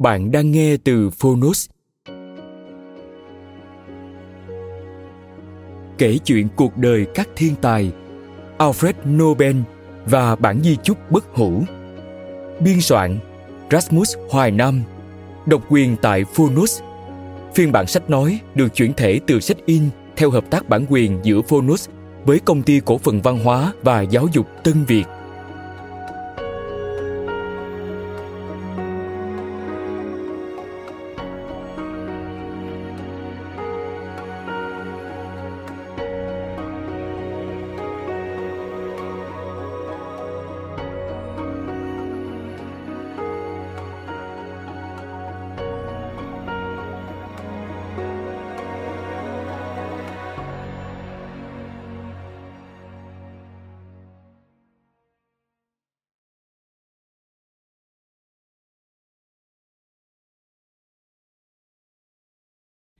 Bạn đang nghe từ Phonos. Kể chuyện cuộc đời các thiên tài, Alfred Nobel và bản di chúc bất hủ. Biên soạn, Rasmus Hoài Nam Độc quyền tại Phonos. Phiên bản sách nói được chuyển thể từ sách in theo hợp tác bản quyền giữa Phonos với công ty cổ phần văn hóa và giáo dục Tân Việt.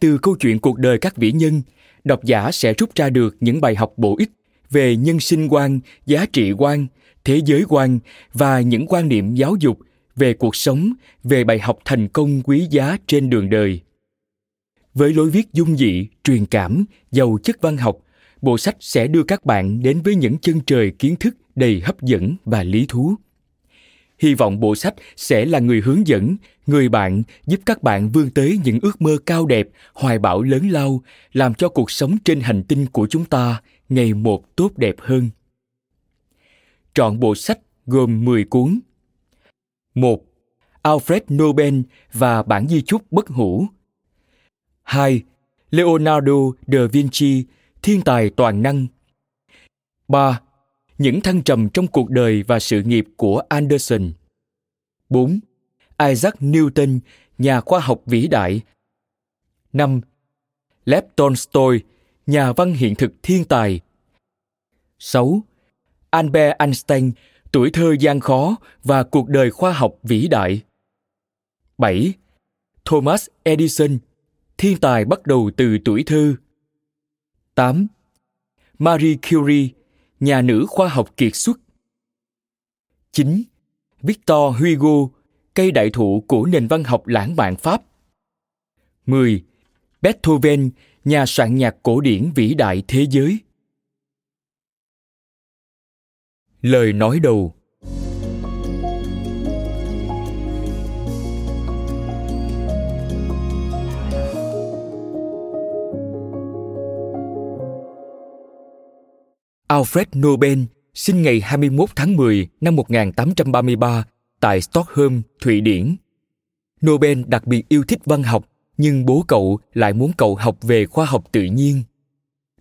từ câu chuyện cuộc đời các vĩ nhân, độc giả sẽ rút ra được những bài học bổ ích về nhân sinh quan, giá trị quan, thế giới quan và những quan niệm giáo dục về cuộc sống, về bài học thành công quý giá trên đường đời. Với lối viết dung dị, truyền cảm, giàu chất văn học, bộ sách sẽ đưa các bạn đến với những chân trời kiến thức đầy hấp dẫn và lý thú hy vọng bộ sách sẽ là người hướng dẫn người bạn giúp các bạn vươn tới những ước mơ cao đẹp hoài bão lớn lao làm cho cuộc sống trên hành tinh của chúng ta ngày một tốt đẹp hơn Chọn bộ sách gồm 10 cuốn. 1. Alfred Nobel và bản di chúc bất hủ. 2. Leonardo da Vinci, thiên tài toàn năng. 3 những thăng trầm trong cuộc đời và sự nghiệp của Anderson. 4. Isaac Newton, nhà khoa học vĩ đại. 5. Lev Tolstoy, nhà văn hiện thực thiên tài. 6. Albert Einstein, tuổi thơ gian khó và cuộc đời khoa học vĩ đại. 7. Thomas Edison, thiên tài bắt đầu từ tuổi thơ. 8. Marie Curie, nhà nữ khoa học kiệt xuất. 9. Victor Hugo, cây đại thụ của nền văn học lãng mạn Pháp. 10. Beethoven, nhà soạn nhạc cổ điển vĩ đại thế giới. Lời nói đầu Alfred Nobel sinh ngày 21 tháng 10 năm 1833 tại Stockholm, Thụy Điển. Nobel đặc biệt yêu thích văn học, nhưng bố cậu lại muốn cậu học về khoa học tự nhiên.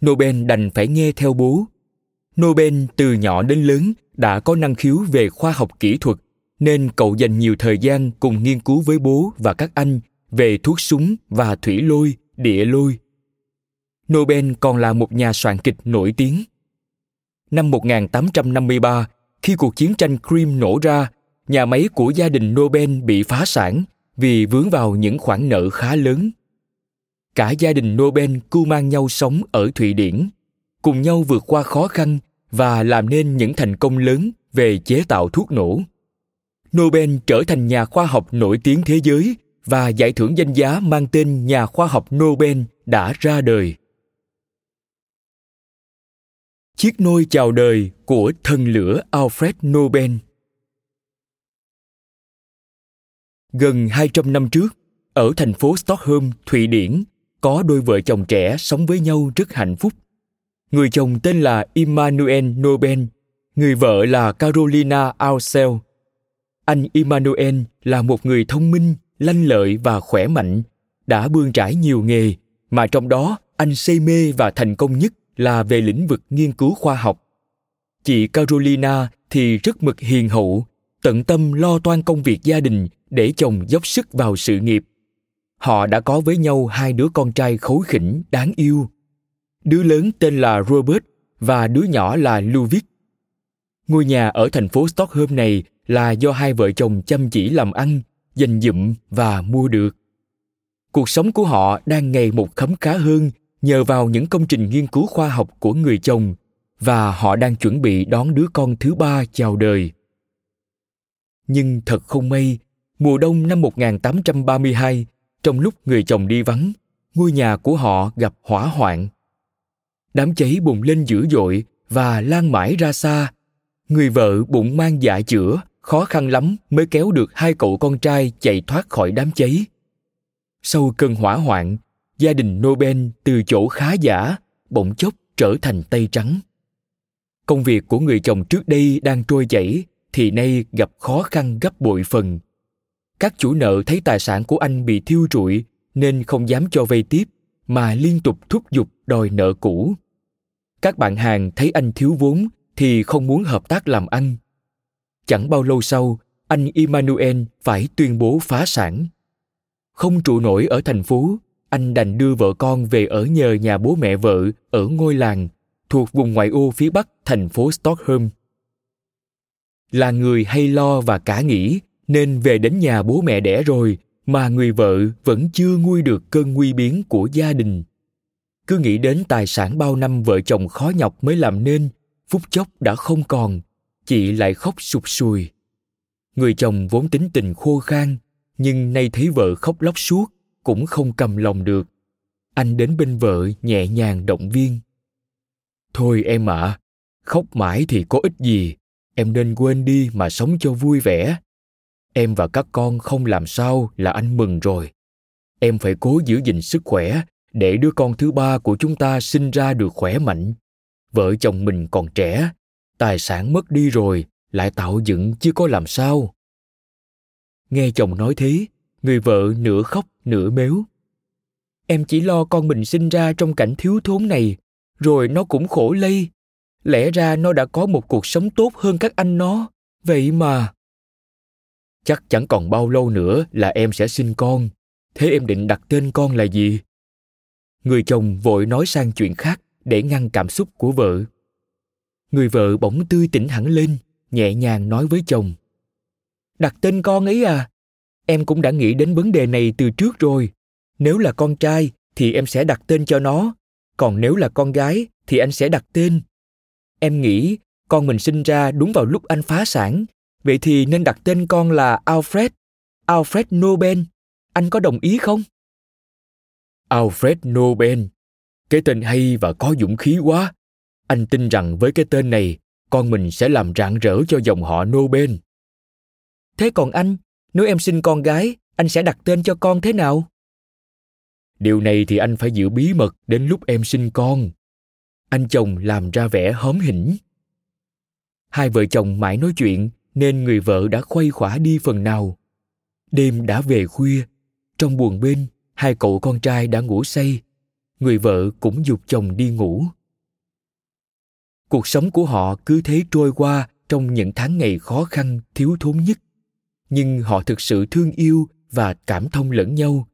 Nobel đành phải nghe theo bố. Nobel từ nhỏ đến lớn đã có năng khiếu về khoa học kỹ thuật, nên cậu dành nhiều thời gian cùng nghiên cứu với bố và các anh về thuốc súng và thủy lôi, địa lôi. Nobel còn là một nhà soạn kịch nổi tiếng. Năm 1853, khi cuộc chiến tranh Crimea nổ ra, nhà máy của gia đình Nobel bị phá sản vì vướng vào những khoản nợ khá lớn. Cả gia đình Nobel cưu mang nhau sống ở Thụy Điển, cùng nhau vượt qua khó khăn và làm nên những thành công lớn về chế tạo thuốc nổ. Nobel trở thành nhà khoa học nổi tiếng thế giới và giải thưởng danh giá mang tên nhà khoa học Nobel đã ra đời. Chiếc nôi chào đời của thần lửa Alfred Nobel Gần 200 năm trước, ở thành phố Stockholm, Thụy Điển, có đôi vợ chồng trẻ sống với nhau rất hạnh phúc. Người chồng tên là Immanuel Nobel, người vợ là Carolina Aussel. Anh Immanuel là một người thông minh, lanh lợi và khỏe mạnh, đã bươn trải nhiều nghề, mà trong đó anh say mê và thành công nhất là về lĩnh vực nghiên cứu khoa học. Chị Carolina thì rất mực hiền hậu, tận tâm lo toan công việc gia đình để chồng dốc sức vào sự nghiệp. Họ đã có với nhau hai đứa con trai khấu khỉnh đáng yêu. Đứa lớn tên là Robert và đứa nhỏ là Ludwig. Ngôi nhà ở thành phố Stockholm này là do hai vợ chồng chăm chỉ làm ăn, dành dụm và mua được. Cuộc sống của họ đang ngày một khấm khá hơn nhờ vào những công trình nghiên cứu khoa học của người chồng và họ đang chuẩn bị đón đứa con thứ ba chào đời. Nhưng thật không may, mùa đông năm 1832, trong lúc người chồng đi vắng, ngôi nhà của họ gặp hỏa hoạn. Đám cháy bùng lên dữ dội và lan mãi ra xa. Người vợ bụng mang dạ chữa, khó khăn lắm mới kéo được hai cậu con trai chạy thoát khỏi đám cháy. Sau cơn hỏa hoạn, gia đình Nobel từ chỗ khá giả bỗng chốc trở thành tay trắng. Công việc của người chồng trước đây đang trôi chảy thì nay gặp khó khăn gấp bội phần. Các chủ nợ thấy tài sản của anh bị thiêu trụi nên không dám cho vay tiếp mà liên tục thúc giục đòi nợ cũ. Các bạn hàng thấy anh thiếu vốn thì không muốn hợp tác làm ăn. Chẳng bao lâu sau, anh Emmanuel phải tuyên bố phá sản. Không trụ nổi ở thành phố, anh đành đưa vợ con về ở nhờ nhà bố mẹ vợ ở ngôi làng thuộc vùng ngoại ô phía bắc thành phố Stockholm. Là người hay lo và cả nghĩ nên về đến nhà bố mẹ đẻ rồi mà người vợ vẫn chưa nguôi được cơn nguy biến của gia đình. Cứ nghĩ đến tài sản bao năm vợ chồng khó nhọc mới làm nên, phút chốc đã không còn, chị lại khóc sụp sùi. Người chồng vốn tính tình khô khan, nhưng nay thấy vợ khóc lóc suốt, cũng không cầm lòng được. Anh đến bên vợ nhẹ nhàng động viên. Thôi em ạ, à, khóc mãi thì có ích gì, em nên quên đi mà sống cho vui vẻ. Em và các con không làm sao là anh mừng rồi. Em phải cố giữ gìn sức khỏe để đứa con thứ ba của chúng ta sinh ra được khỏe mạnh. Vợ chồng mình còn trẻ, tài sản mất đi rồi lại tạo dựng chứ có làm sao. Nghe chồng nói thế, người vợ nửa khóc nửa mếu. Em chỉ lo con mình sinh ra trong cảnh thiếu thốn này, rồi nó cũng khổ lây. Lẽ ra nó đã có một cuộc sống tốt hơn các anh nó, vậy mà. Chắc chẳng còn bao lâu nữa là em sẽ sinh con. Thế em định đặt tên con là gì? Người chồng vội nói sang chuyện khác để ngăn cảm xúc của vợ. Người vợ bỗng tươi tỉnh hẳn lên, nhẹ nhàng nói với chồng. Đặt tên con ấy à? Em cũng đã nghĩ đến vấn đề này từ trước rồi. Nếu là con trai thì em sẽ đặt tên cho nó. Còn nếu là con gái thì anh sẽ đặt tên. Em nghĩ con mình sinh ra đúng vào lúc anh phá sản. Vậy thì nên đặt tên con là alfred. Alfred nobel. Anh có đồng ý không? Alfred nobel. Cái tên hay và có dũng khí quá. Anh tin rằng với cái tên này con mình sẽ làm rạng rỡ cho dòng họ nobel. Thế còn anh nếu em sinh con gái, anh sẽ đặt tên cho con thế nào? Điều này thì anh phải giữ bí mật đến lúc em sinh con. Anh chồng làm ra vẻ hóm hỉnh. Hai vợ chồng mãi nói chuyện nên người vợ đã khuây khỏa đi phần nào. Đêm đã về khuya, trong buồng bên, hai cậu con trai đã ngủ say. Người vợ cũng dục chồng đi ngủ. Cuộc sống của họ cứ thế trôi qua trong những tháng ngày khó khăn, thiếu thốn nhất. Nhưng họ thực sự thương yêu và cảm thông lẫn nhau.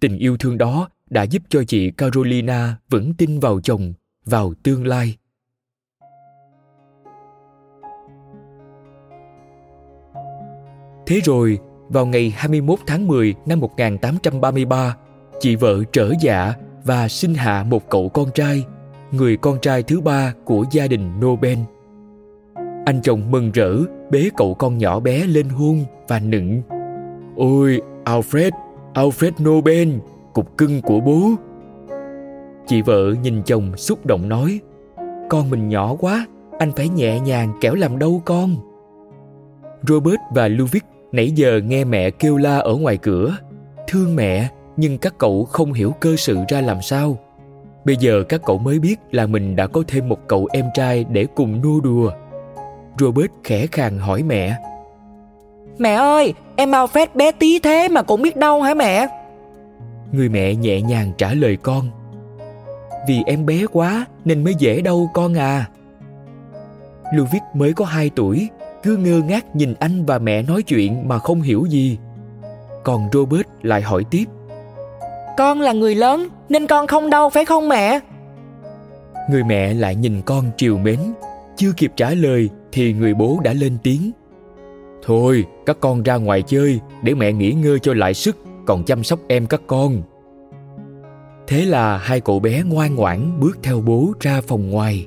Tình yêu thương đó đã giúp cho chị Carolina vững tin vào chồng, vào tương lai. Thế rồi, vào ngày 21 tháng 10 năm 1833, chị vợ trở dạ và sinh hạ một cậu con trai, người con trai thứ ba của gia đình Nobel. Anh chồng mừng rỡ bế cậu con nhỏ bé lên hôn và nựng. Ôi, Alfred, Alfred Nobel, cục cưng của bố. Chị vợ nhìn chồng xúc động nói, con mình nhỏ quá, anh phải nhẹ nhàng kẻo làm đâu con. Robert và Ludwig nãy giờ nghe mẹ kêu la ở ngoài cửa thương mẹ nhưng các cậu không hiểu cơ sự ra làm sao bây giờ các cậu mới biết là mình đã có thêm một cậu em trai để cùng nô đùa robert khẽ khàng hỏi mẹ. Mẹ ơi em alfred bé tí thế mà cũng biết đâu hả mẹ? Người mẹ nhẹ nhàng trả lời con. Vì em bé quá nên mới dễ đâu con à. Ludwig mới có 2 tuổi cứ ngơ ngác nhìn anh và mẹ nói chuyện mà không hiểu gì. Còn robert lại hỏi tiếp. Con là người lớn nên con không đâu phải không mẹ? Người mẹ lại nhìn con triều mến chưa kịp trả lời thì người bố đã lên tiếng. Thôi, các con ra ngoài chơi, để mẹ nghỉ ngơi cho lại sức, còn chăm sóc em các con. Thế là hai cậu bé ngoan ngoãn bước theo bố ra phòng ngoài.